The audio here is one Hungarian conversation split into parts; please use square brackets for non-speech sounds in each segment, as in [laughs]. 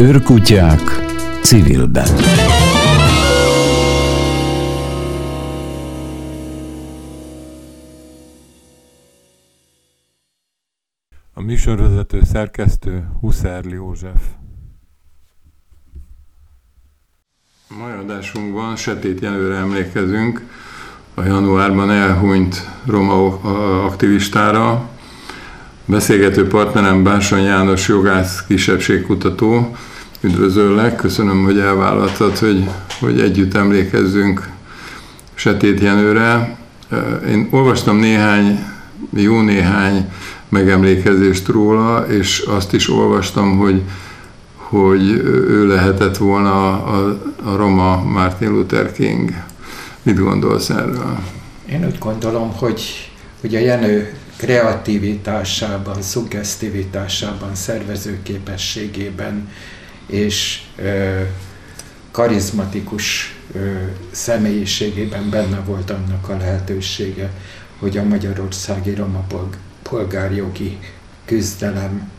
Őrkutyák civilben. A műsorvezető szerkesztő Huszerli József. Mai adásunkban Setét Jenőre emlékezünk, a januárban elhunyt roma aktivistára. Beszélgető partnerem Bársony János jogász kisebbségkutató. Üdvözöllek, köszönöm, hogy elvállaltad, hogy, hogy együtt emlékezzünk Setét Jenőre. Én olvastam néhány, jó néhány megemlékezést róla, és azt is olvastam, hogy, hogy ő lehetett volna a, a roma Martin Luther King. Mit gondolsz erről? Én úgy gondolom, hogy, hogy a Jenő kreativitásában, szuggesztivitásában, szervezőképességében és karizmatikus személyiségében benne volt annak a lehetősége, hogy a magyarországi roma polgárjogi küzdelem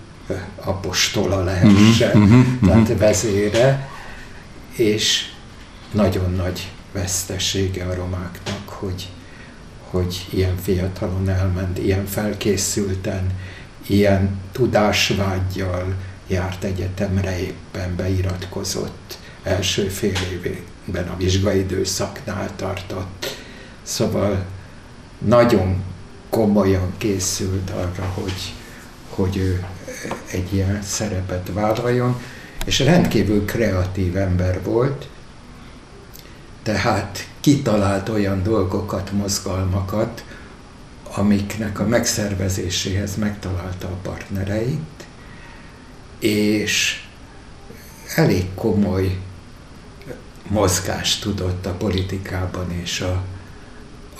apostola lehessen, uh-huh, uh-huh, tehát vezére, és nagyon nagy vesztesége a romáknak, hogy, hogy ilyen fiatalon elment, ilyen felkészülten, ilyen tudásvágyjal járt egyetemre, éppen beiratkozott, első fél évben a vizsgaidőszaknál tartott. Szóval nagyon komolyan készült arra, hogy, hogy ő egy ilyen szerepet vállaljon, és rendkívül kreatív ember volt, tehát kitalált olyan dolgokat, mozgalmakat, amiknek a megszervezéséhez megtalálta a partnereit, és elég komoly mozgást tudott a politikában és a,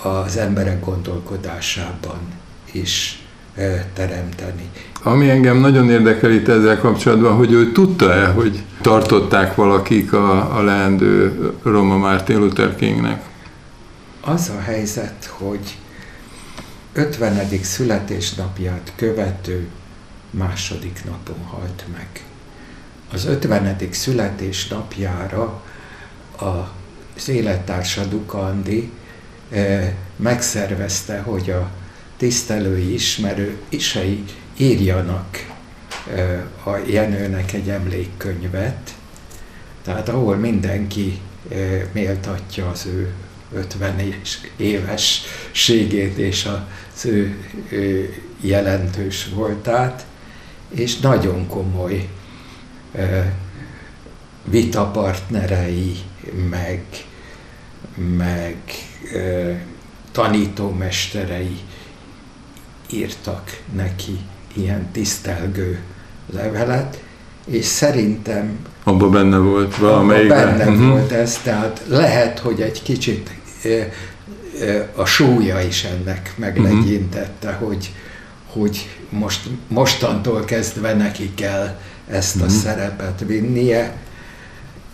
az emberek gondolkodásában is teremteni. Ami engem nagyon érdekel itt ezzel kapcsolatban, hogy ő tudta-e, hogy tartották valakik a, a leendő Roma Martin Luther Kingnek? Az a helyzet, hogy 50. születésnapját követő második napon halt meg. Az 50. születésnapjára az élettársa Dukandi megszervezte, hogy a tisztelői, ismerő isei írjanak a Jenőnek egy emlékkönyvet, tehát ahol mindenki méltatja az ő 50 évességét és az ő jelentős voltát, és nagyon komoly vitapartnerei, meg, meg tanítómesterei írtak neki ilyen tisztelgő levelet, és szerintem abban benne volt valamelyik. benne uh-huh. volt ez, tehát lehet, hogy egy kicsit a súlya is ennek meglegyintette, uh-huh. hogy, hogy most, mostantól kezdve neki kell ezt a szerepet vinnie,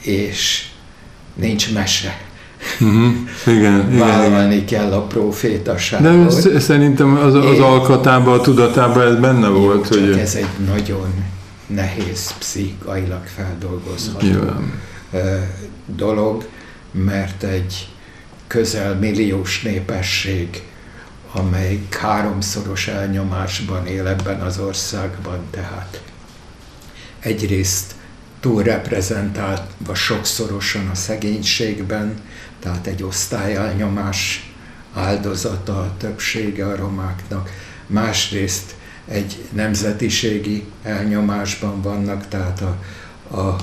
és nincs mese. Uh-huh. Igen, Vállalni igen. kell a profétaságot. De szerintem az, az alkatában, a tudatában ez benne Jó, volt. Csak hogy... ez egy nagyon nehéz pszichailag feldolgozható Nyilván. dolog, mert egy közel milliós népesség, amely háromszoros elnyomásban él ebben az országban, tehát egyrészt túlreprezentálva sokszorosan a szegénységben, tehát egy osztályelnyomás áldozata a többsége a romáknak, másrészt egy nemzetiségi elnyomásban vannak, tehát a, a,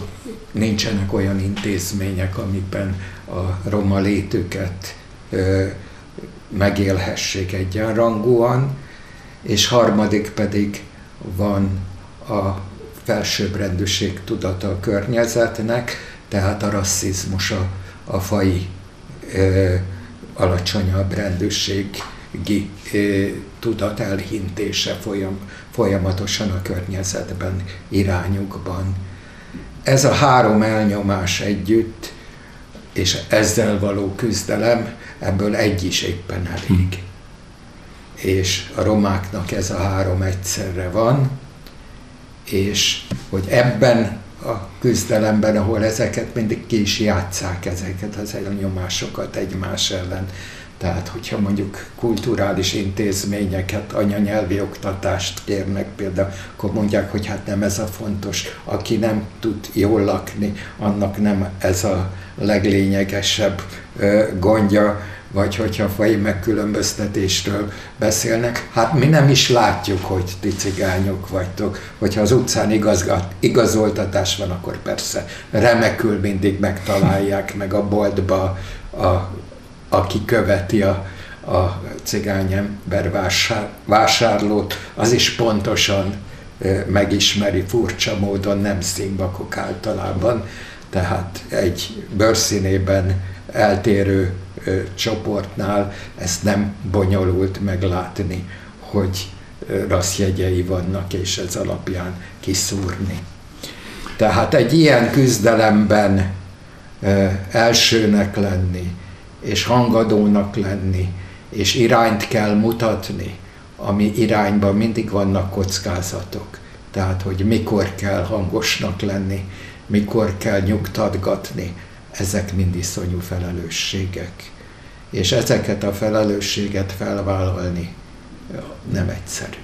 nincsenek olyan intézmények, amikben a roma létüket ö, megélhessék egyenrangúan, és harmadik pedig van a felsőbbrendűség tudata a környezetnek, tehát a rasszizmus, a, a fai ö, alacsonyabb rendőrségi ö, tudat elhintése folyam, folyamatosan a környezetben, irányukban. Ez a három elnyomás együtt, és ezzel való küzdelem, ebből egy is éppen elég. És a romáknak ez a három egyszerre van, és hogy ebben a küzdelemben, ahol ezeket mindig ki is játszák, ezeket az elnyomásokat egymás ellen. Tehát, hogyha mondjuk kulturális intézményeket, anyanyelvi oktatást kérnek például, akkor mondják, hogy hát nem ez a fontos, aki nem tud jól lakni, annak nem ez a leglényegesebb gondja, vagy hogyha fai megkülönböztetésről beszélnek, hát mi nem is látjuk, hogy ti cigányok vagytok. Hogyha az utcán igazgat, igazoltatás van, akkor persze remekül mindig megtalálják meg a boltba, a, aki követi a, a cigány ember vásár, vásárlót, az is pontosan megismeri furcsa módon, nem színbakok általában, tehát egy bőrszínében eltérő csoportnál ezt nem bonyolult meglátni, hogy rasszjegyei vannak, és ez alapján kiszúrni. Tehát egy ilyen küzdelemben elsőnek lenni, és hangadónak lenni, és irányt kell mutatni, ami irányban mindig vannak kockázatok. Tehát, hogy mikor kell hangosnak lenni, mikor kell nyugtatgatni, ezek mind iszonyú felelősségek és ezeket a felelősséget felvállalni nem egyszerű.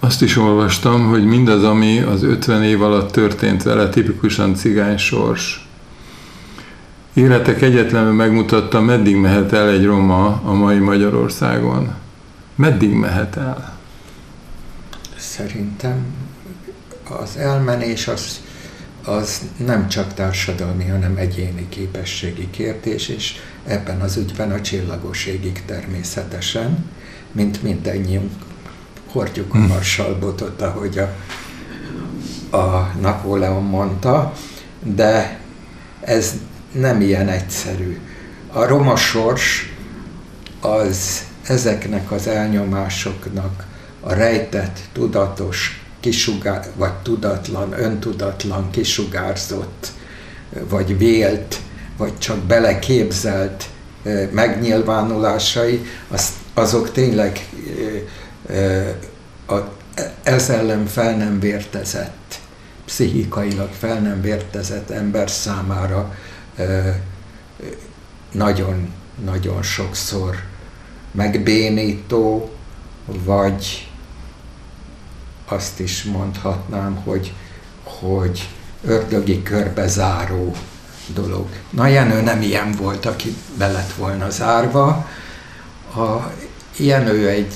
Azt is olvastam, hogy mindaz, ami az 50 év alatt történt vele, tipikusan cigány sors. Életek egyetlenül megmutatta, meddig mehet el egy roma a mai Magyarországon. Meddig mehet el? Szerintem az elmenés az az nem csak társadalmi, hanem egyéni képességi kérdés, és ebben az ügyben a csillagosségig természetesen, mint mindennyiunk hordjuk a hm. marsalbotot, ahogy a, a Napóleon mondta, de ez nem ilyen egyszerű. A roma sors az ezeknek az elnyomásoknak a rejtett, tudatos kisugár, vagy tudatlan, öntudatlan, kisugárzott, vagy vélt, vagy csak beleképzelt megnyilvánulásai, az, azok tényleg ez ellen fel nem vértezett, pszichikailag fel nem vértezett ember számára nagyon-nagyon sokszor megbénító, vagy azt is mondhatnám, hogy, hogy ördögi körbe dolog. Na Jenő nem ilyen volt, aki be lett volna zárva. A Jenő egy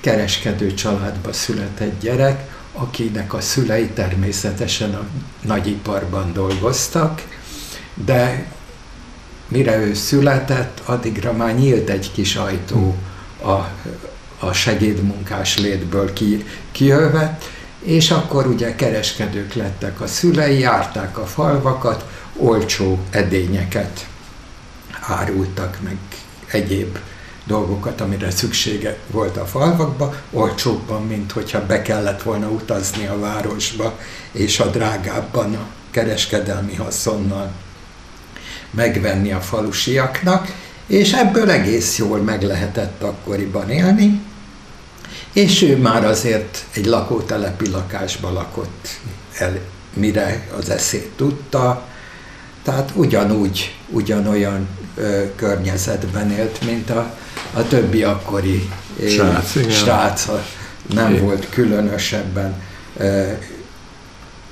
kereskedő családba született gyerek, akinek a szülei természetesen a nagyiparban dolgoztak, de mire ő született, addigra már nyílt egy kis ajtó a a segédmunkás létből ki, kijövet, és akkor ugye kereskedők lettek a szülei, járták a falvakat, olcsó edényeket árultak, meg egyéb dolgokat, amire szüksége volt a falvakba, olcsóbban, mint hogyha be kellett volna utazni a városba, és a drágábban a kereskedelmi haszonnal megvenni a falusiaknak, és ebből egész jól meg lehetett akkoriban élni, és ő már azért egy lakótelepi lakásba lakott el, mire az eszét tudta, tehát ugyanúgy, ugyanolyan ö, környezetben élt, mint a, a többi akkori Srác, srác nem é. volt különösebben ö,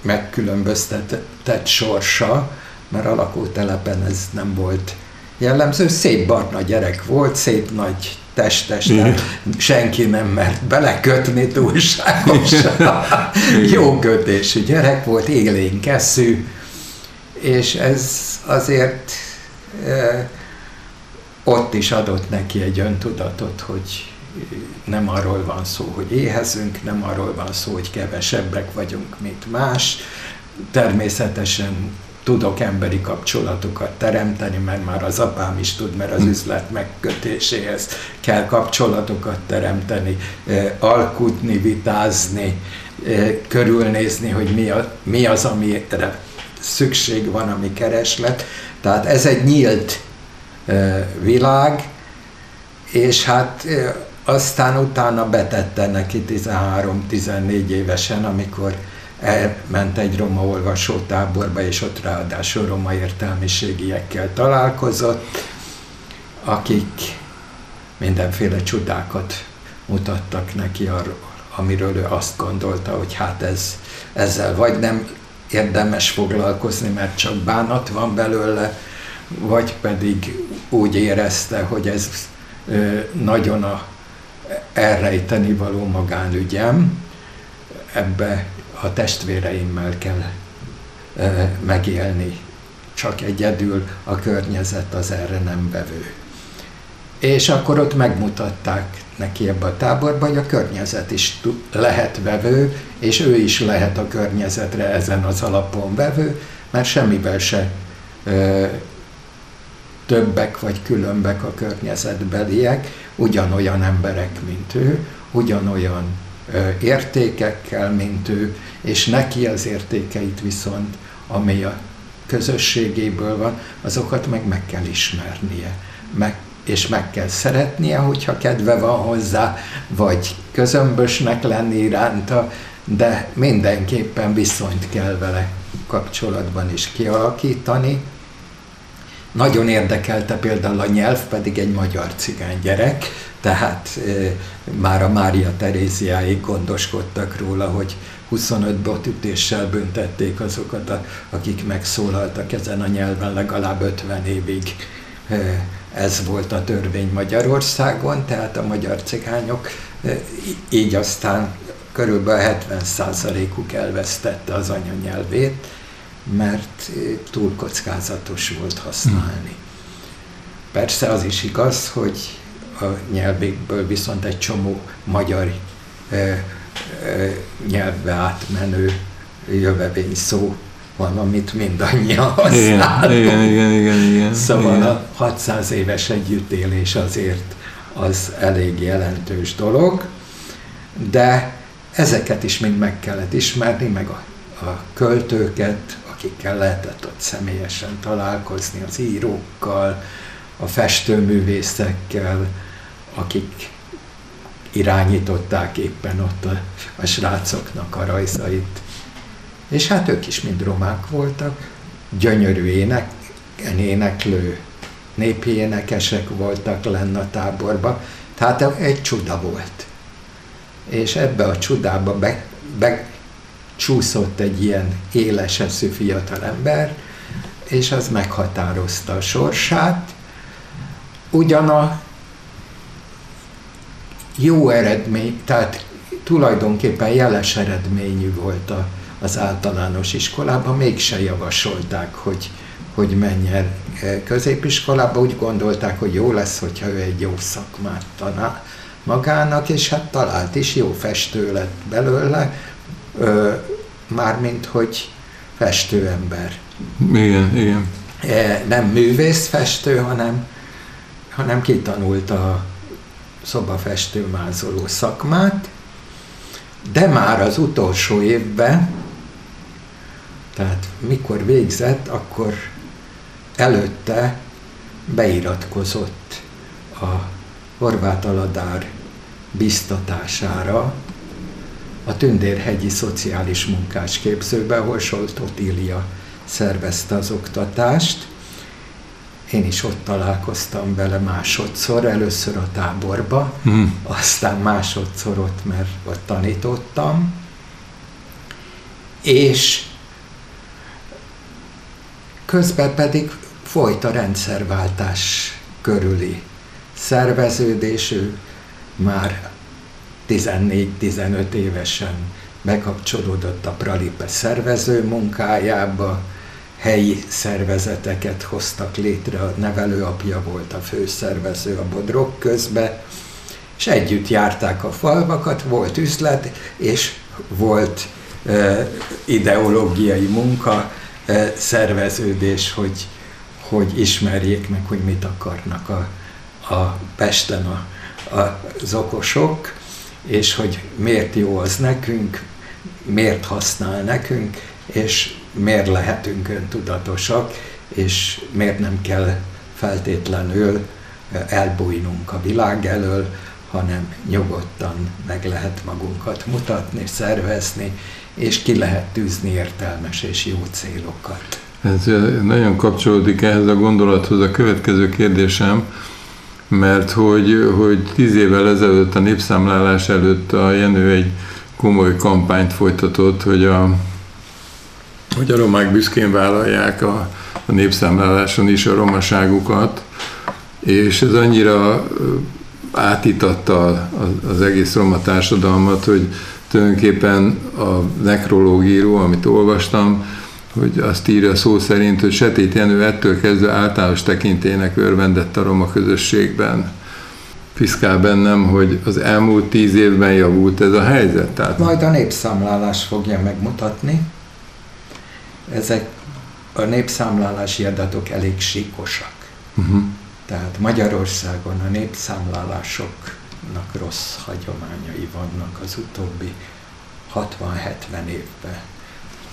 megkülönböztetett sorsa, mert a lakótelepen ez nem volt jellemző. Szép barna gyerek volt, szép nagy testes, senki nem mert belekötni túlságosan. Jó kötésű gyerek volt, élénkeszű, és ez azért e, ott is adott neki egy öntudatot, hogy nem arról van szó, hogy éhezünk, nem arról van szó, hogy kevesebbek vagyunk, mint más. Természetesen tudok emberi kapcsolatokat teremteni, mert már az apám is tud, mert az hm. üzlet megkötéséhez kell kapcsolatokat teremteni, alkutni, vitázni, körülnézni, hogy mi, a, mi az, amire szükség van, ami kereslet. Tehát ez egy nyílt világ, és hát aztán utána betette neki 13-14 évesen, amikor elment egy roma olvasótáborba, és ott ráadásul roma értelmiségiekkel találkozott, akik mindenféle csodákat mutattak neki arról, amiről ő azt gondolta, hogy hát ez, ezzel vagy nem érdemes foglalkozni, mert csak bánat van belőle, vagy pedig úgy érezte, hogy ez nagyon a elrejteni való magánügyem, ebbe a testvéreimmel kell megélni, csak egyedül a környezet az erre nem vevő. És akkor ott megmutatták neki ebbe a táborba, hogy a környezet is lehet vevő, és ő is lehet a környezetre ezen az alapon vevő, mert semmivel se többek vagy különbek a környezetbeliek, ugyanolyan emberek, mint ő, ugyanolyan ö, értékekkel, mint ő, és neki az értékeit viszont, ami a közösségéből van, azokat meg meg kell ismernie, meg és meg kell szeretnie, hogyha kedve van hozzá, vagy közömbösnek lenni iránta, de mindenképpen viszonyt kell vele kapcsolatban is kialakítani. Nagyon érdekelte például a nyelv, pedig egy magyar cigány gyerek, tehát már a Mária Teréziáig gondoskodtak róla, hogy 25 botütéssel büntették azokat, akik megszólaltak ezen a nyelven legalább 50 évig. Ez volt a törvény Magyarországon, tehát a magyar cigányok így aztán körülbelül 70%-uk elvesztette az anyanyelvét, mert túl kockázatos volt használni. Persze az is igaz, hogy a nyelvékből viszont egy csomó magyar nyelvbe átmenő jövevény szó van, amit mindannyian használunk. Igen, igen, igen, igen. Szóval igen. a 600 éves együttélés azért az elég jelentős dolog, de ezeket is mind meg kellett ismerni, meg a, a költőket, akikkel lehetett ott személyesen találkozni, az írókkal, a festőművészekkel, akik irányították éppen ott a, a srácoknak a rajzait. És hát ők is mind romák voltak, gyönyörű ének, éneklő népi énekesek voltak lenne a táborba, tehát egy csuda volt. És ebbe a csudába be, becsúszott egy ilyen éles eszű fiatal ember, és az meghatározta a sorsát. Ugyan a jó eredmény, tehát tulajdonképpen jeles eredményű volt a, az általános iskolában, mégse javasolták, hogy, hogy menjen e, középiskolába, úgy gondolták, hogy jó lesz, hogyha ő egy jó szakmát tanál magának, és hát talált is, jó festő lett belőle, mármint hogy festőember. Igen, igen. E, nem művész festő, hanem, hanem kitanult a szobafestő mázoló szakmát, de már az utolsó évben tehát mikor végzett, akkor előtte beiratkozott a Horváth Aladár biztatására a Tündérhegyi Szociális Munkás Képzőbe, ahol Solt Otília szervezte az oktatást. Én is ott találkoztam vele másodszor, először a táborba, mm. aztán másodszor ott, mert ott tanítottam. És közben pedig folyt a rendszerváltás körüli szerveződés, ő már 14-15 évesen bekapcsolódott a Pralipe szervező munkájába, helyi szervezeteket hoztak létre, a nevelőapja volt a főszervező a Bodrog közbe, és együtt járták a falvakat, volt üzlet, és volt e, ideológiai munka, szerveződés, hogy, hogy ismerjék meg, hogy mit akarnak a, a Pesten a, a, az okosok, és hogy miért jó az nekünk, miért használ nekünk, és miért lehetünk öntudatosak, és miért nem kell feltétlenül elbújnunk a világ elől, hanem nyugodtan meg lehet magunkat mutatni, szervezni, és ki lehet tűzni értelmes és jó célokat. Ez nagyon kapcsolódik ehhez a gondolathoz a következő kérdésem, mert hogy, hogy tíz évvel ezelőtt a népszámlálás előtt a Jenő egy komoly kampányt folytatott, hogy a, hogy a romák büszkén vállalják a, a népszámláláson is a romaságukat, és ez annyira átitatta az egész roma társadalmat, hogy tulajdonképpen a nekrológíró, amit olvastam, hogy azt írja szó szerint, hogy Setét Jenő ettől kezdve általános tekintének örvendett a roma közösségben. Piszkál bennem, hogy az elmúlt tíz évben javult ez a helyzet. Tehát... Majd a népszámlálás fogja megmutatni. Ezek a népszámlálási adatok elég síkosak. Uh-huh. Tehát Magyarországon a népszámlálásoknak rossz hagyományai vannak az utóbbi 60-70 évben.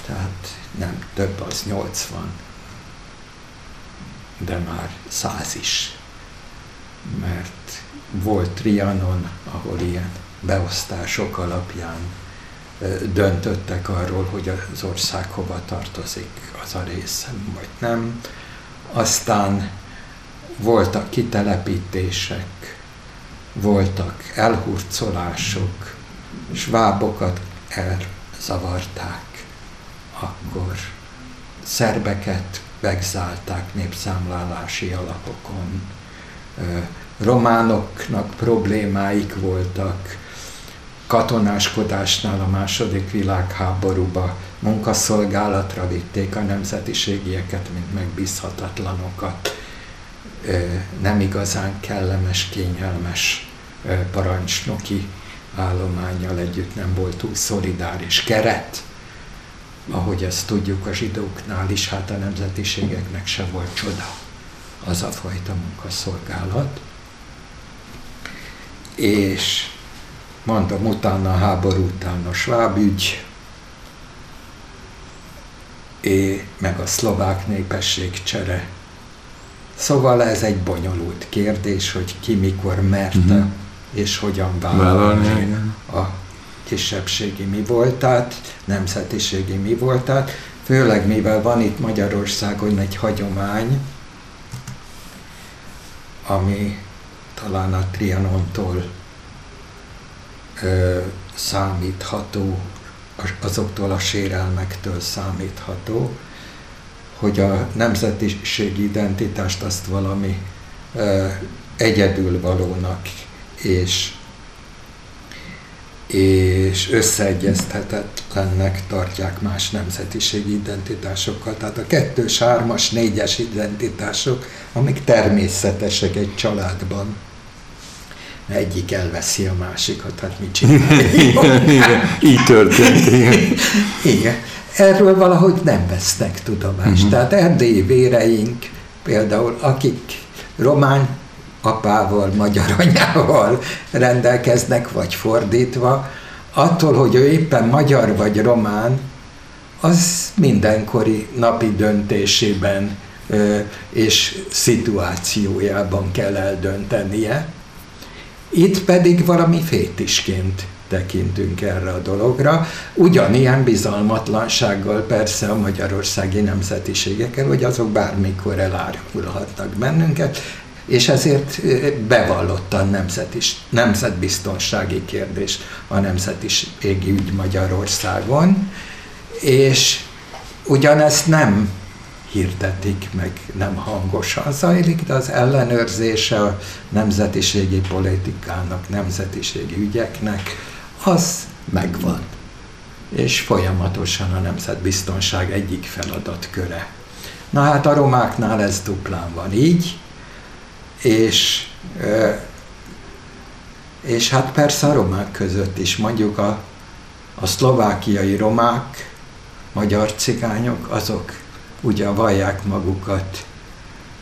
Tehát nem több, az 80, de már 100 is. Mert volt Trianon, ahol ilyen beosztások alapján döntöttek arról, hogy az ország hova tartozik, az a része, vagy nem. Aztán voltak kitelepítések, voltak elhurcolások, svábokat elzavarták, akkor szerbeket megzálták népszámlálási alapokon, románoknak problémáik voltak, katonáskodásnál a második világháborúba munkaszolgálatra vitték a nemzetiségieket, mint megbízhatatlanokat. Nem igazán kellemes, kényelmes parancsnoki állományjal együtt nem volt túl szolidáris keret ahogy ezt tudjuk a zsidóknál is, hát a nemzetiségeknek se volt csoda az a fajta munkaszolgálat. És mondom, utána a háború után a sváb ügy, meg a szlovák népességcsere. Szóval ez egy bonyolult kérdés, hogy ki mikor merte mm-hmm. és hogyan vállalni a kisebbségi mi voltát, nemzetiségi mi voltát, főleg mivel van itt Magyarországon egy hagyomány, ami talán a Trianontól ö, számítható, azoktól a sérelmektől számítható, hogy a nemzetiségi identitást azt valami ö, egyedülvalónak és és összeegyeztetetlennek tartják más nemzetiségi identitásokkal. Tehát a kettős, hármas, négyes identitások, amik természetesek egy családban. Egyik elveszi a másikat, hát mit csinálják? [laughs] Így történt. Igen. igen. Erről valahogy nem vesznek tudomást. Uh-huh. Tehát erdélyi véreink, például akik román apával, magyar anyával rendelkeznek, vagy fordítva, attól, hogy ő éppen magyar vagy román, az mindenkori napi döntésében és szituációjában kell eldöntenie. Itt pedig valami fétisként tekintünk erre a dologra. Ugyanilyen bizalmatlansággal persze a magyarországi nemzetiségekkel, hogy azok bármikor elárulhatnak bennünket, és ezért bevallottan nemzetis, nemzetbiztonsági kérdés a nemzetiségi ügy Magyarországon, és ugyanezt nem hirdetik meg, nem hangosan zajlik, de az ellenőrzése a nemzetiségi politikának, nemzetiségi ügyeknek, az megvan. És folyamatosan a nemzetbiztonság egyik feladatköre. Na hát a romáknál ez duplán van így, és, és hát persze a romák között is, mondjuk a, a szlovákiai romák, magyar cigányok, azok ugye vallják magukat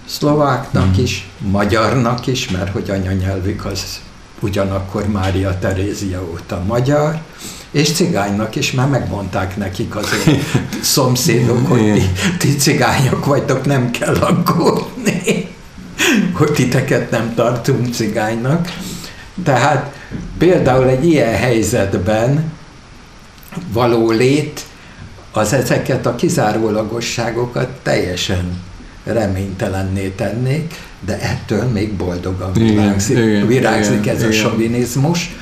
szlováknak mm. is, magyarnak is, mert hogy anyanyelvük az ugyanakkor Mária Terézia óta magyar, és cigánynak is, mert megmondták nekik az [laughs] szomszédok, hogy ti, ti cigányok vagytok, nem kell aggódni hogy titeket nem tartunk cigánynak, Tehát például egy ilyen helyzetben való lét az ezeket a kizárólagosságokat teljesen reménytelenné tennék, de ettől még boldogan virágzik, igen, virágzik igen, ez igen. a sovinizmus,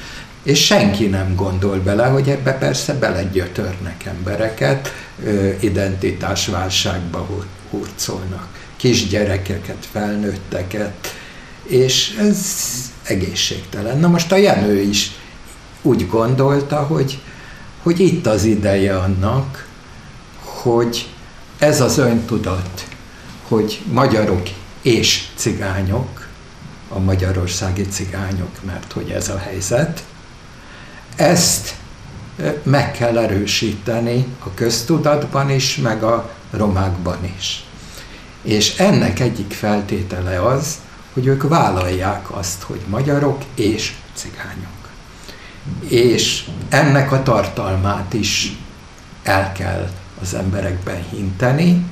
és senki nem gondol bele, hogy ebbe persze belegyötörnek embereket, identitásválságba hurcolnak, kisgyerekeket, felnőtteket, és ez egészségtelen. Na most a Jenő is úgy gondolta, hogy, hogy itt az ideje annak, hogy ez az öntudat, hogy magyarok és cigányok, a magyarországi cigányok, mert hogy ez a helyzet, ezt meg kell erősíteni a köztudatban is, meg a romákban is. És ennek egyik feltétele az, hogy ők vállalják azt, hogy magyarok és cigányok. És ennek a tartalmát is el kell az emberekben hinteni,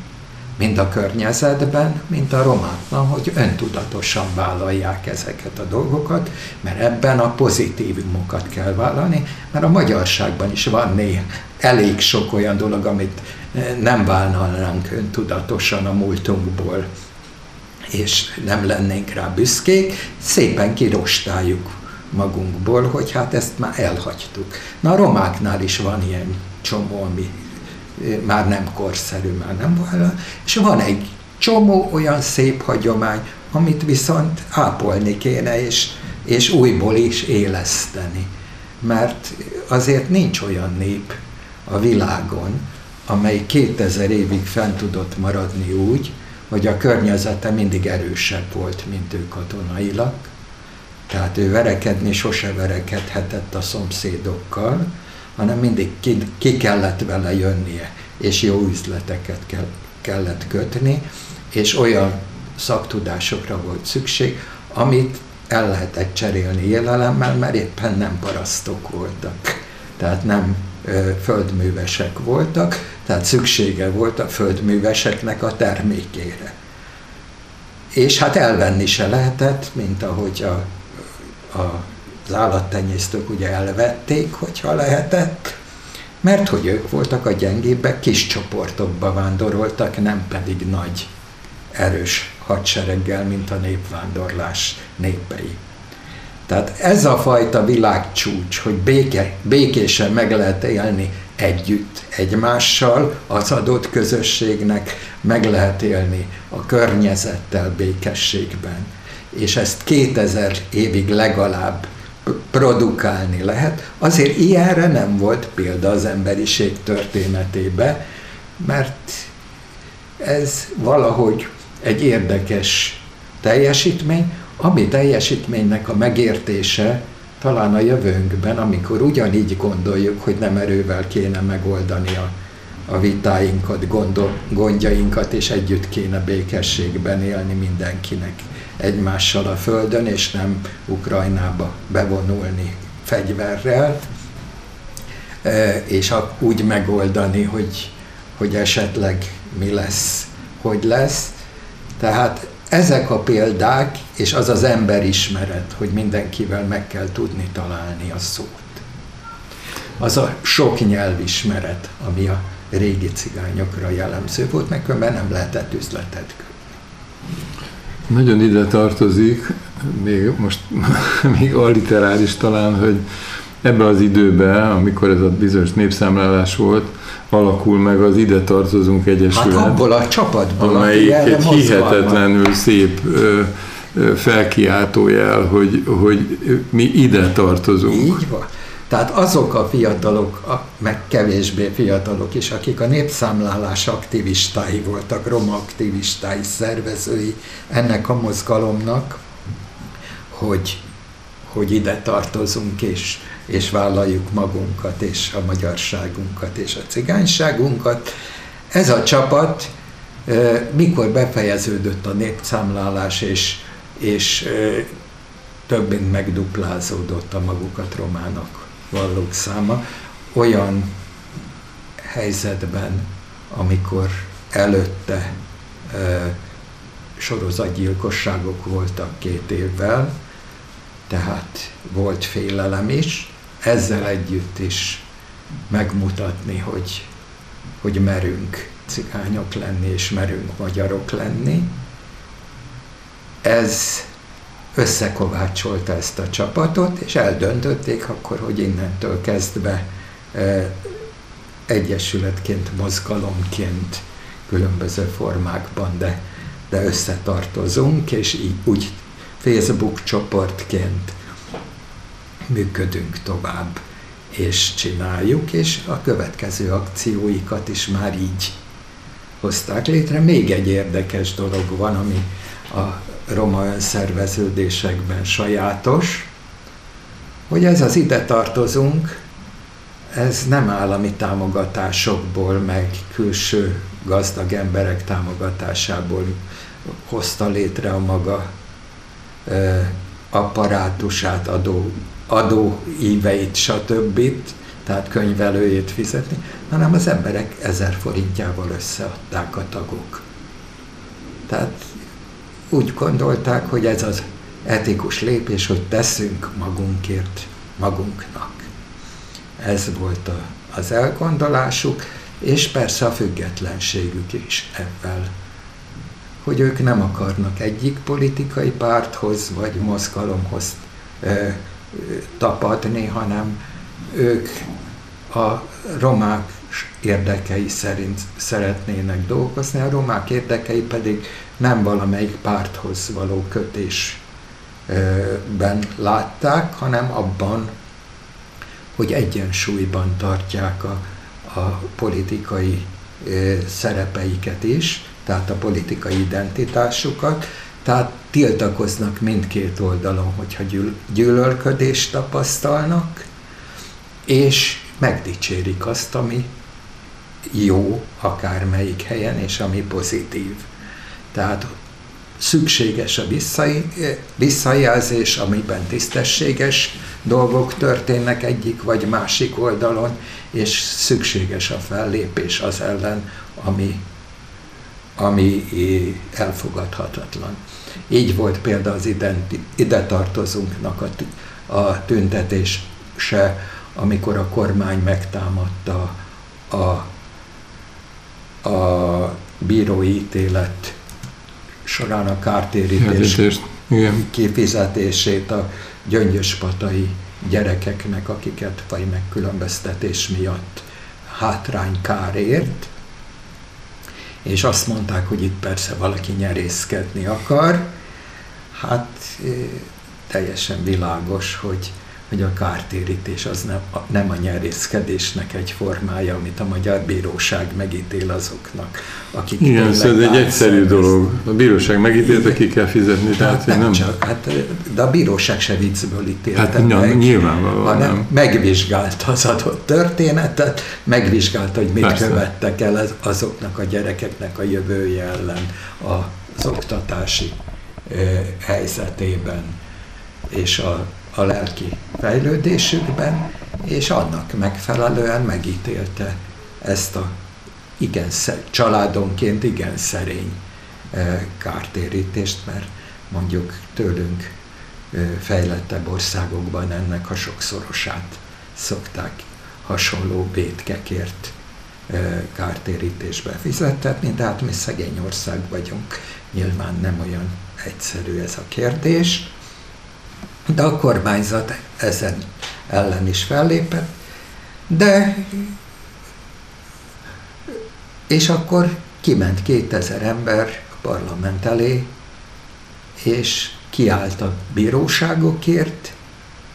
mind a környezetben, mint a romáknak, hogy öntudatosan vállalják ezeket a dolgokat, mert ebben a pozitívumokat kell vállalni, mert a magyarságban is van néha elég sok olyan dolog, amit nem vállalnánk öntudatosan a múltunkból, és nem lennénk rá büszkék, szépen kirostáljuk magunkból, hogy hát ezt már elhagytuk. Na a romáknál is van ilyen csomó, ami már nem korszerű, már nem van, és van egy csomó olyan szép hagyomány, amit viszont ápolni kéne, és, és újból is éleszteni. Mert azért nincs olyan nép a világon, amely 2000 évig fent tudott maradni úgy, hogy a környezete mindig erősebb volt, mint ő katonailag. Tehát ő verekedni sose verekedhetett a szomszédokkal, hanem mindig ki, ki kellett vele jönnie, és jó üzleteket kell, kellett kötni, és olyan szaktudásokra volt szükség, amit el lehetett cserélni élelemmel, mert éppen nem parasztok voltak, tehát nem ö, földművesek voltak, tehát szüksége volt a földműveseknek a termékére. És hát elvenni se lehetett, mint ahogy a, a az állattenyésztők ugye elvették, hogyha lehetett, mert hogy ők voltak a gyengébbek, kis csoportokba vándoroltak, nem pedig nagy, erős hadsereggel, mint a népvándorlás népei. Tehát ez a fajta világcsúcs, hogy béke, békésen meg lehet élni együtt egymással, az adott közösségnek meg lehet élni a környezettel békességben. És ezt 2000 évig legalább produkálni lehet. Azért ilyenre nem volt példa az emberiség történetébe, mert ez valahogy egy érdekes teljesítmény, ami teljesítménynek a megértése talán a jövőnkben, amikor ugyanígy gondoljuk, hogy nem erővel kéne megoldani a, a vitáinkat, gondol, gondjainkat, és együtt kéne békességben élni mindenkinek egymással a földön, és nem Ukrajnába bevonulni fegyverrel, e, és úgy megoldani, hogy, hogy esetleg mi lesz, hogy lesz. Tehát ezek a példák, és az az emberismeret, hogy mindenkivel meg kell tudni találni a szót. Az a sok nyelvismeret, ami a régi cigányokra jellemző volt, meg nem lehetett üzletet nagyon ide tartozik, még most [laughs] még alliteráris talán, hogy ebben az időben, amikor ez a bizonyos népszámlálás volt, alakul meg az Ide Tartozunk Egyesület. Hát abból a csapatból, amelyik egy hihetetlenül szép ö, ö, felkiáltójel, hogy, hogy mi ide tartozunk. Így van. Tehát azok a fiatalok, meg kevésbé fiatalok is, akik a népszámlálás aktivistái voltak, roma aktivistái, szervezői ennek a mozgalomnak, hogy, hogy ide tartozunk, és, és vállaljuk magunkat, és a magyarságunkat, és a cigányságunkat. Ez a csapat, mikor befejeződött a népszámlálás, és, és több mint megduplázódott a magukat romának vallók száma olyan helyzetben, amikor előtte e, sorozatgyilkosságok voltak két évvel, tehát volt félelem is, ezzel együtt is megmutatni, hogy, hogy merünk cigányok lenni, és merünk magyarok lenni. Ez összekovácsolta ezt a csapatot, és eldöntötték akkor, hogy innentől kezdve egyesületként, mozgalomként, különböző formákban, de, de összetartozunk, és így úgy Facebook csoportként működünk tovább, és csináljuk, és a következő akcióikat is már így hozták létre. Még egy érdekes dolog van, ami a roma önszerveződésekben sajátos, hogy ez az ide tartozunk, ez nem állami támogatásokból, meg külső gazdag emberek támogatásából hozta létre a maga ö, apparátusát, adó, adó íveit, stb. Tehát könyvelőjét fizetni, hanem az emberek ezer forintjával összeadták a tagok. Tehát úgy gondolták, hogy ez az etikus lépés, hogy teszünk magunkért magunknak. Ez volt a, az elgondolásuk, és persze a függetlenségük is ebben. Hogy ők nem akarnak egyik politikai párthoz vagy mozgalomhoz ö, tapadni, hanem ők a romák érdekei szerint szeretnének dolgozni, a romák érdekei pedig nem valamelyik párthoz való kötésben látták, hanem abban, hogy egyensúlyban tartják a, a politikai szerepeiket is, tehát a politikai identitásukat, tehát tiltakoznak mindkét oldalon, hogyha gyűl, gyűlölködést tapasztalnak, és megdicsérik azt, ami jó akármelyik helyen, és ami pozitív. Tehát szükséges a visszajelzés, amiben tisztességes dolgok történnek egyik vagy másik oldalon, és szükséges a fellépés az ellen, ami, ami elfogadhatatlan. Így volt például az identi, ide tartozónknak a, a tüntetése, amikor a kormány megtámadta a, a bírói ítélet során a kártérítés Igen. kifizetését a gyöngyöspatai gyerekeknek, akiket vagy megkülönböztetés miatt hátrány kárért, és azt mondták, hogy itt persze valaki nyerészkedni akar, hát eh, teljesen világos, hogy hogy a kártérítés az nem, nem a nyerészkedésnek egy formája, amit a magyar bíróság megítél azoknak, akik Igen, ez egy egyszerű dolog. A bíróság megítélte, ki kell fizetni. Hát tehát nem, nem csak, hát, de a bíróság se viccből ítélte hát, meg, nyilvánvalóan hanem nem. megvizsgálta az adott történetet, megvizsgálta, hogy mit Persze. követtek el azoknak a gyerekeknek a jövője ellen az oktatási helyzetében és a a lelki fejlődésükben, és annak megfelelően megítélte ezt a igen, családonként igen szerény e, kártérítést, mert mondjuk tőlünk e, fejlettebb országokban ennek a sokszorosát szokták hasonló bétkekért e, kártérítésbe fizettetni, de hát mi szegény ország vagyunk, nyilván nem olyan egyszerű ez a kérdés de a kormányzat ezen ellen is fellépett, de és akkor kiment 2000 ember a parlament elé, és kiállt a bíróságokért,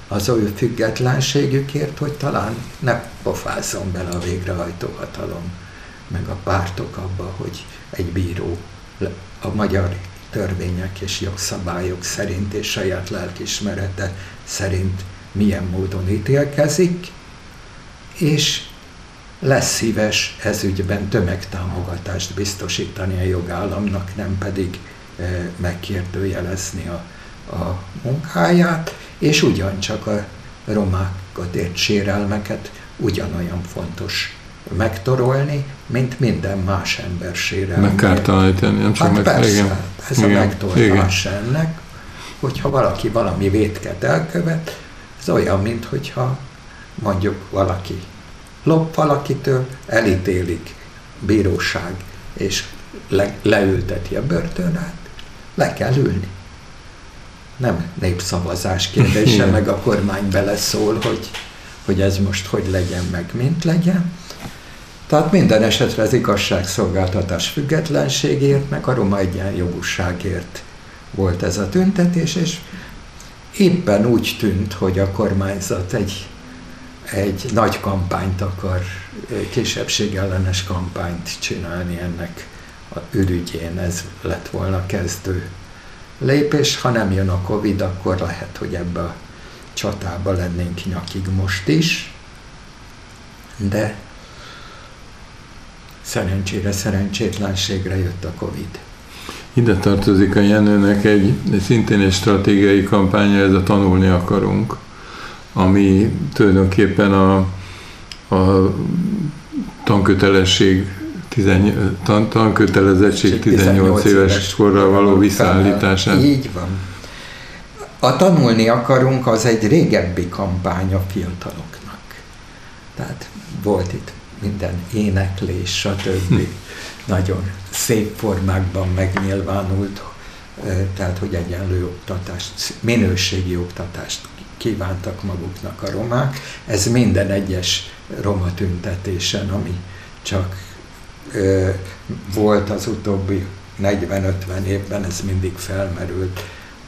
az ő függetlenségükért, hogy talán ne pofázzon bele a végrehajtó hatalom, meg a pártok abba, hogy egy bíró a magyar törvények és jogszabályok szerint és saját lelkismerete szerint milyen módon ítélkezik, és lesz szíves ezügyben tömegtámogatást biztosítani a jogállamnak, nem pedig e, megkérdőjelezni a, a munkáját, és ugyancsak a romákat ért sérelmeket ugyanolyan fontos megtorolni, mint minden más ember sérelmét. Megkártalanítani, nem csak hát meg... Persze, igen. ez igen. a megtorlás igen. ennek. hogyha valaki valami vétket elkövet, ez olyan, mint hogyha mondjuk valaki lop valakitől, elítélik bíróság, és le, leülteti a börtönát, le kell ülni. Nem népszavazás kérdése, meg a kormány beleszól, hogy, hogy ez most hogy legyen, meg mint legyen. Tehát minden esetre az igazságszolgáltatás függetlenségért, meg a roma egyenjogúságért volt ez a tüntetés, és éppen úgy tűnt, hogy a kormányzat egy, egy nagy kampányt akar, kisebbségellenes kampányt csinálni ennek a ürügyén. Ez lett volna kezdő lépés. Ha nem jön a Covid, akkor lehet, hogy ebbe a csatába lennénk nyakig most is. De szerencsére, szerencsétlenségre jött a Covid. Ide tartozik a Jenőnek egy, szintén egy stratégiai kampánya, ez a tanulni akarunk, ami tulajdonképpen a, a tankötelesség tan, tankötelezettség 18 éves korra való visszaállítását. Így van. A tanulni akarunk, az egy régebbi kampány a fiataloknak. Tehát volt itt minden éneklés, stb. Nagyon szép formákban megnyilvánult, tehát hogy egyenlő oktatást, minőségi oktatást kívántak maguknak a romák. Ez minden egyes roma tüntetésen, ami csak ö, volt az utóbbi 40-50 évben, ez mindig felmerült,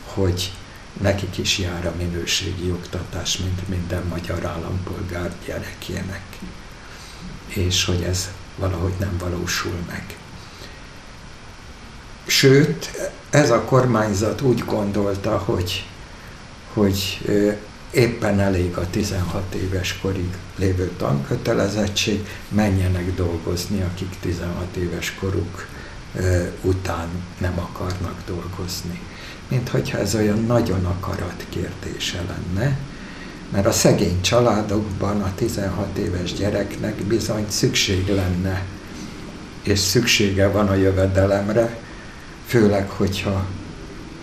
hogy nekik is jár a minőségi oktatás, mint minden magyar állampolgár gyerekének és hogy ez valahogy nem valósul meg. Sőt, ez a kormányzat úgy gondolta, hogy, hogy éppen elég a 16 éves korig lévő tankötelezettség, menjenek dolgozni, akik 16 éves koruk után nem akarnak dolgozni. Mint hogyha ez olyan nagyon akarat kérdése lenne, mert a szegény családokban a 16 éves gyereknek bizony szükség lenne, és szüksége van a jövedelemre, főleg, hogyha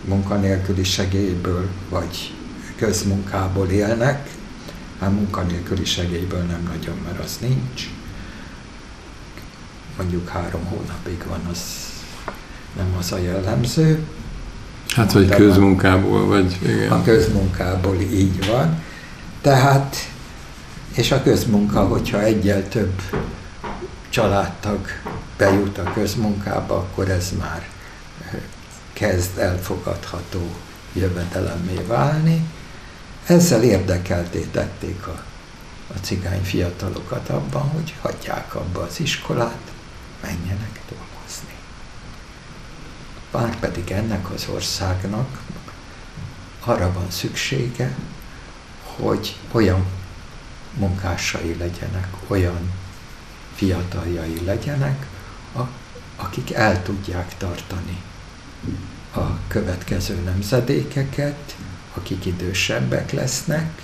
munkanélküli segélyből vagy közmunkából élnek, hát munkanélküli segélyből nem nagyon, mert az nincs. Mondjuk három hónapig van, az nem az a jellemző. Hát, vagy közmunkából, vagy igen. A közmunkából így van. Tehát, és a közmunka, hogyha egyel több családtag bejut a közmunkába, akkor ez már kezd elfogadható jövedelemmé válni. Ezzel érdekelté tették a, a cigány fiatalokat abban, hogy hagyják abba az iskolát, menjenek dolgozni. Bár pedig ennek az országnak arra van szüksége, hogy olyan munkásai legyenek, olyan fiataljai legyenek, akik el tudják tartani a következő nemzedékeket, akik idősebbek lesznek,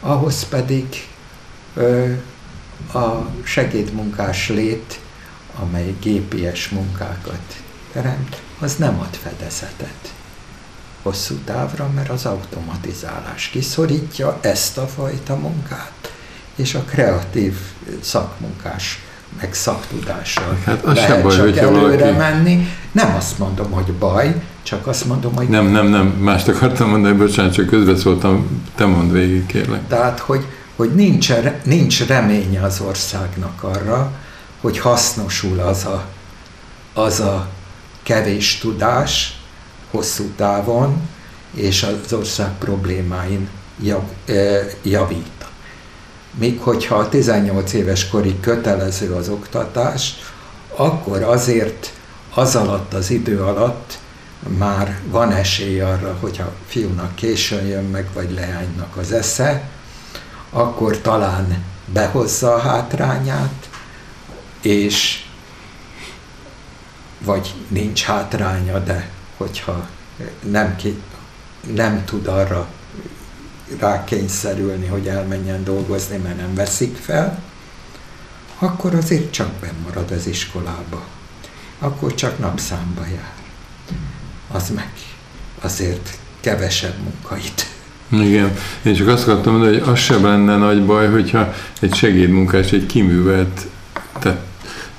ahhoz pedig ö, a segédmunkás lét, amely gépies munkákat teremt, az nem ad fedezetet hosszú távra, mert az automatizálás kiszorítja ezt a fajta munkát, és a kreatív szakmunkás meg szaktudással hát az lehet baj, csak előre valaki... menni. Nem azt mondom, hogy baj, csak azt mondom, hogy... Nem, nem, nem, mást akartam mondani, bocsánat, csak közbeszóltam, te mondd végig, kérlek. Tehát, hogy, hogy nincs, nincs reménye az országnak arra, hogy hasznosul az a, az a kevés tudás, hosszú távon, és az ország problémáin jav, javít. Míg hogyha a 18 éves korig kötelező az oktatás, akkor azért az alatt, az idő alatt már van esély arra, hogyha fiúnak későn jön meg, vagy leánynak az esze, akkor talán behozza a hátrányát, és vagy nincs hátránya, de hogyha nem, ki, nem tud arra rákényszerülni, hogy elmenjen dolgozni, mert nem veszik fel, akkor azért csak marad az iskolába. Akkor csak napszámba jár. Az meg azért kevesebb munkait. Igen, én csak azt akartam mondani, hogy az sem lenne nagy baj, hogyha egy segédmunkás, egy kiművelt, tehát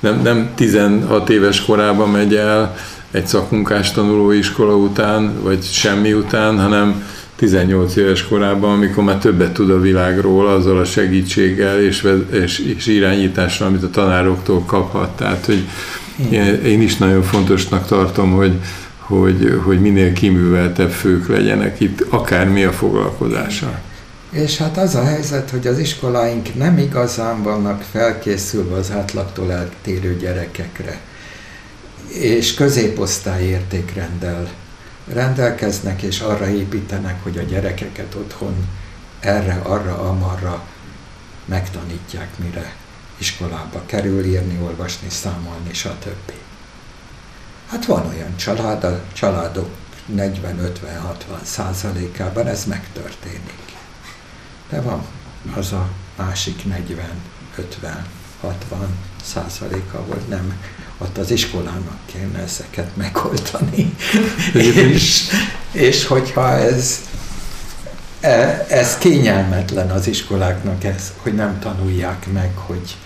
nem, nem 16 éves korában megy el egy szakmunkás tanulóiskola után, vagy semmi után, hanem 18 éves korában, amikor már többet tud a világról, azzal a segítséggel és, és, és irányítással, amit a tanároktól kaphat. Tehát, hogy én is nagyon fontosnak tartom, hogy, hogy, hogy minél kiműveltebb fők legyenek itt, akármi a foglalkozása. És hát az a helyzet, hogy az iskoláink nem igazán vannak felkészülve az átlagtól eltérő gyerekekre, és középosztály értékrenddel rendelkeznek, és arra építenek, hogy a gyerekeket otthon erre, arra, amarra megtanítják, mire iskolába kerül, írni, olvasni, számolni, stb. Hát van olyan család, a családok 40-50-60 százalékában ez megtörténik. De van az a másik 40-50 60 százaléka, ahol nem, ott az iskolának kéne ezeket megoldani. [laughs] és, és hogyha ez, e, ez kényelmetlen az iskoláknak, ez, hogy nem tanulják meg, hogy,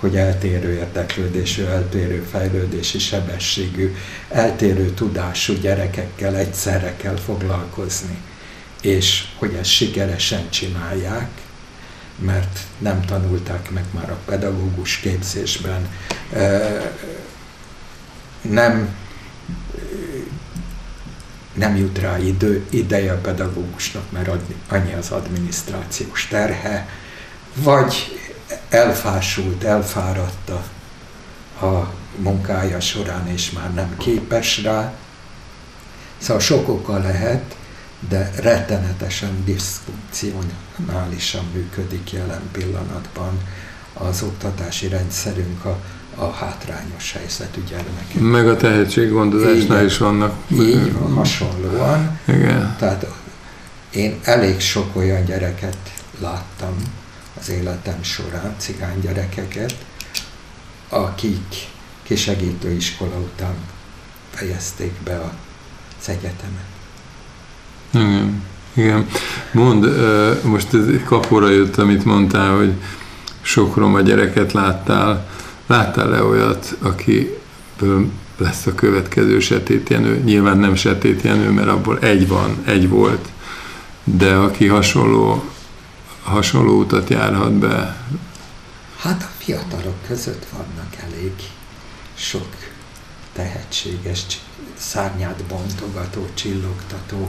hogy eltérő érdeklődésű, eltérő fejlődési sebességű, eltérő tudású gyerekekkel egyszerre kell foglalkozni, és hogy ezt sikeresen csinálják, mert nem tanulták meg már a pedagógus képzésben, nem, nem jut rá idő, ideje a pedagógusnak, mert annyi az adminisztrációs terhe, vagy elfásult, elfáradta a munkája során, és már nem képes rá. Szóval sok oka lehet, de rettenetesen diszfunkcionálisan működik jelen pillanatban az oktatási rendszerünk a, a hátrányos helyzetű gyermekek. Meg a tehetséggondozásnál is vannak. Így van, hasonlóan. Igen. Tehát én elég sok olyan gyereket láttam az életem során, cigány gyerekeket, akik kisegítő iskola után fejezték be az egyetemet. Igen. Igen. Mond, most kapóra jött, amit mondtál, hogy sok roma gyereket láttál. Láttál-e olyat, aki lesz a következő setétjenő? Nyilván nem setétjenő, mert abból egy van, egy volt, de aki hasonló, hasonló utat járhat be. Hát a fiatalok között vannak elég sok tehetséges, szárnyát bontogató, csillogtató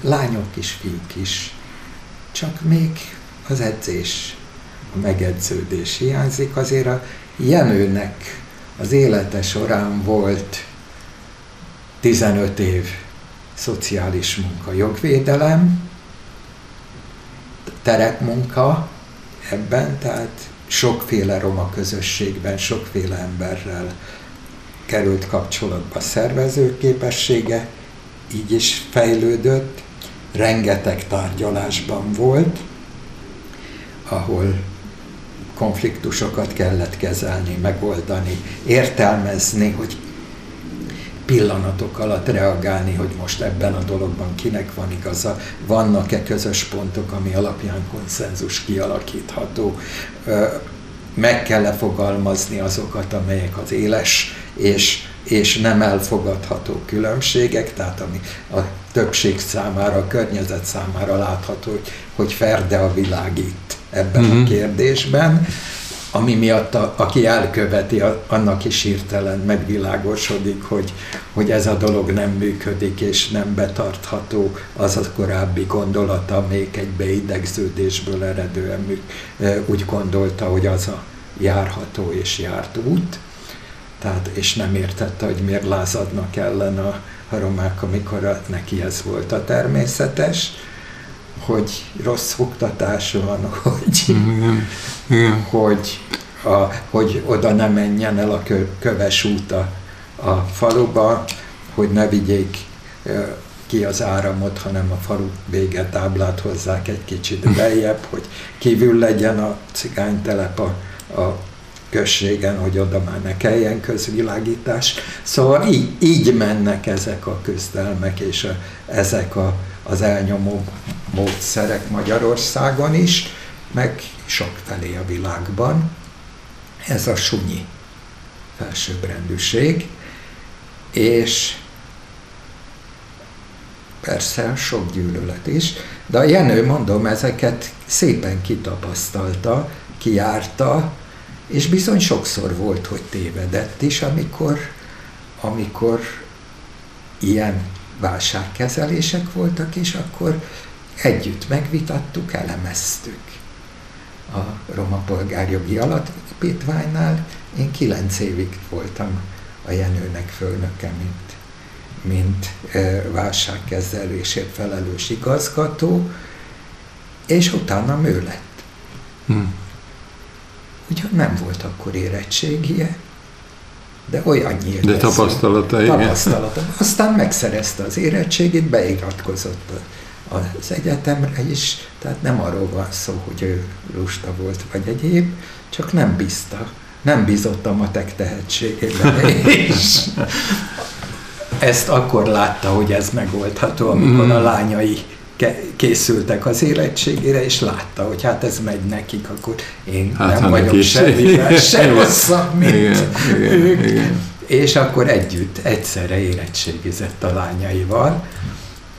lányok is, fiúk is, csak még az edzés, megedződés hiányzik. Azért a Jenőnek az élete során volt 15 év szociális munka, jogvédelem, terepmunka ebben, tehát sokféle roma közösségben, sokféle emberrel került kapcsolatba szervezőképessége, így is fejlődött, rengeteg tárgyalásban volt, ahol konfliktusokat kellett kezelni, megoldani, értelmezni, hogy pillanatok alatt reagálni, hogy most ebben a dologban kinek van igaza, vannak-e közös pontok, ami alapján konszenzus kialakítható, meg kell-e fogalmazni azokat, amelyek az éles és és nem elfogadható különbségek, tehát ami a többség számára, a környezet számára látható, hogy, hogy ferde a világ itt ebben uh-huh. a mhm. kérdésben, ami miatt a, aki elköveti, a, annak is hirtelen megvilágosodik, hogy, hogy ez a dolog nem működik és nem betartható, az a korábbi gondolata még egy beidegződésből eredően úgy gondolta, hogy az a járható és járt út tehát, és nem értette, hogy miért lázadnak ellen a, a romák, amikor a, neki ez volt a természetes, hogy rossz oktatás van, [laughs] hogy, Igen. Igen. hogy, a, hogy oda ne menjen el a kö, köves út a, a faluba, hogy ne vigyék ki az áramot, hanem a falu táblát hozzák egy kicsit [laughs] beljebb, hogy kívül legyen a cigánytelep a, a községen, hogy oda már ne kelljen közvilágítás. Szóval így, így mennek ezek a küzdelmek és a, ezek a, az elnyomó módszerek Magyarországon is, meg sok felé a világban. Ez a sunyi felsőbbrendűség, és persze sok gyűlölet is, de a Jenő, mondom, ezeket szépen kitapasztalta, kiárta, és bizony sokszor volt, hogy tévedett is, amikor, amikor ilyen válságkezelések voltak, és akkor együtt megvitattuk, elemeztük. A Roma Polgárjogi Alapítványnál én kilenc évig voltam a Jenőnek főnöke, mint, mint válságkezelésért felelős igazgató, és utána ő lett. Hmm. Ugyan nem volt akkor érettségie, de olyan nyílt. De tapasztalata, igen. Tapasztalata. Aztán megszerezte az érettségét, beiratkozott az egyetemre is, tehát nem arról van szó, hogy ő lusta volt, vagy egyéb, csak nem bízta, nem bízott a matek tehetségében, és [laughs] ezt akkor látta, hogy ez megoldható, amikor a mm. lányai készültek az érettségére, és látta, hogy hát ez megy nekik, akkor én hát, nem vagyok semmivel [laughs] se rosszabb, mint igen, ők. Igen, igen. És akkor együtt, egyszerre érettségizett a lányaival,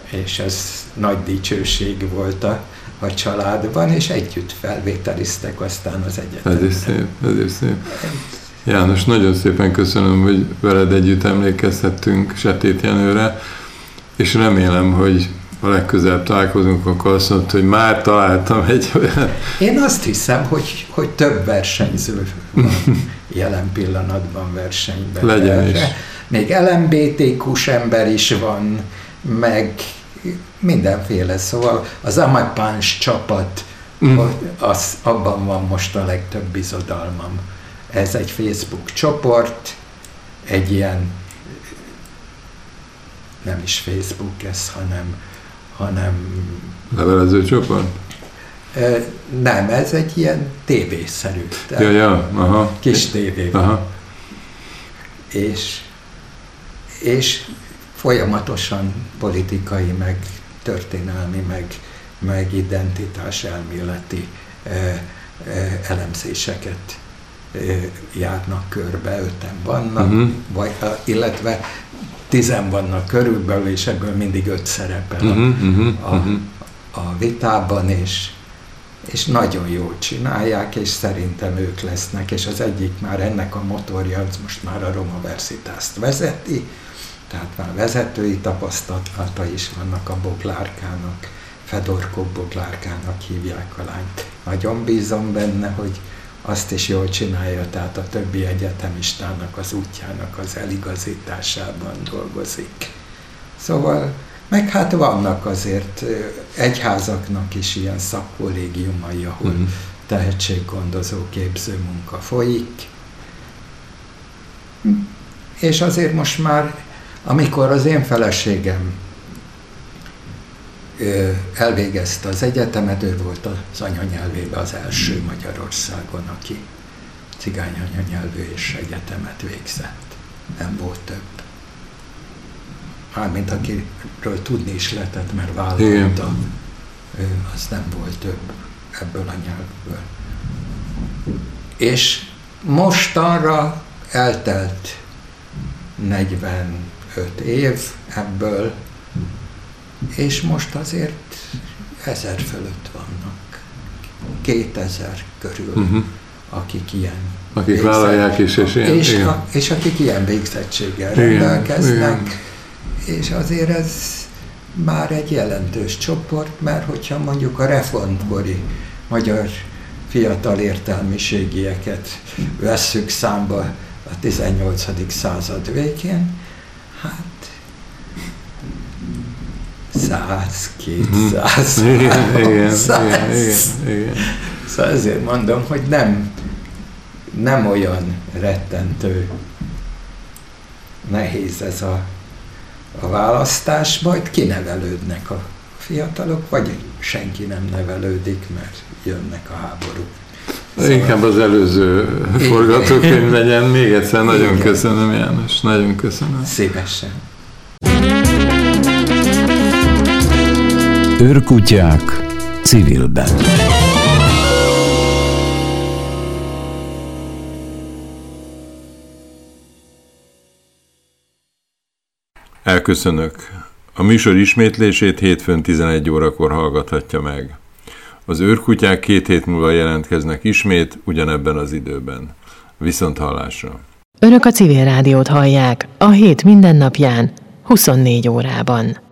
és ez nagy dicsőség volt a, a családban, és együtt felvételiztek aztán az egyetemre. Ez is szép, ez is szép. János, nagyon szépen köszönöm, hogy veled együtt emlékezhettünk Setét Jenőre, és remélem, hogy a legközelebb találkozunk, akkor azt mondta, hogy már találtam egy olyan... Én azt hiszem, hogy, hogy több versenyző van jelen pillanatban versenyben. Legyen erre. is. Még LMBTQ-s ember is van, meg mindenféle, szóval az Amapáns csapat, mm. az, abban van most a legtöbb bizodalmam. Ez egy Facebook csoport, egy ilyen, nem is Facebook ez, hanem hanem... Levelező csoport? Nem, ez egy ilyen tévészerű. Ja, ja, aha. Kis tévé Aha. És, és folyamatosan politikai, meg történelmi, meg, meg identitás elméleti elemzéseket járnak körbe, öten vannak, uh-huh. vagy, illetve tizen vannak körülbelül, és ebből mindig öt szerepel uh-huh, uh-huh, a, uh-huh. a vitában, és, és nagyon jól csinálják, és szerintem ők lesznek, és az egyik már ennek a motorja, az most már a Roma Versitászt vezeti, tehát már vezetői tapasztalata is vannak a Boglárkának, Fedorkó Boglárkának hívják a lányt. Nagyon bízom benne, hogy azt is jól csinálja, tehát a többi egyetemistának az útjának az eligazításában dolgozik. Szóval, meg hát vannak azért egyházaknak is ilyen szakkollégiumai, ahol uh-huh. tehetséggondozó képző munka folyik. És azért most már, amikor az én feleségem elvégezte az egyetemet, ő volt az anyanyelvébe az első Magyarországon, aki cigány anyanyelvű és egyetemet végzett. Nem volt több. Mármint akiről tudni is lehetett, mert vállalta, az nem volt több ebből a nyelvből. És mostanra eltelt 45 év ebből, és most azért ezer fölött vannak, kétezer körül, uh-huh. akik ilyen akik vállalják is, és ilyen, és, igen. A, és akik ilyen végzettséggel igen, rendelkeznek, igen. és azért ez már egy jelentős csoport, mert hogyha mondjuk a reformkori magyar fiatal értelmiségieket vesszük számba a 18. század végén, hát száz, kétszáz, igen. Szóval ezért mondom, hogy nem, nem olyan rettentő nehéz ez a, a választás, majd kinevelődnek a fiatalok, vagy senki nem nevelődik, mert jönnek a háborúk. Inkább az előző forgatókönyv legyen. Még egyszer nagyon Igen. köszönöm, János. Nagyon köszönöm. Szívesen. Őrkutyák civilben. Elköszönök. A műsor ismétlését hétfőn 11 órakor hallgathatja meg. Az őrkutyák két hét múlva jelentkeznek ismét, ugyanebben az időben. Viszont hallásra. Önök a civil rádiót hallják a hét mindennapján, 24 órában.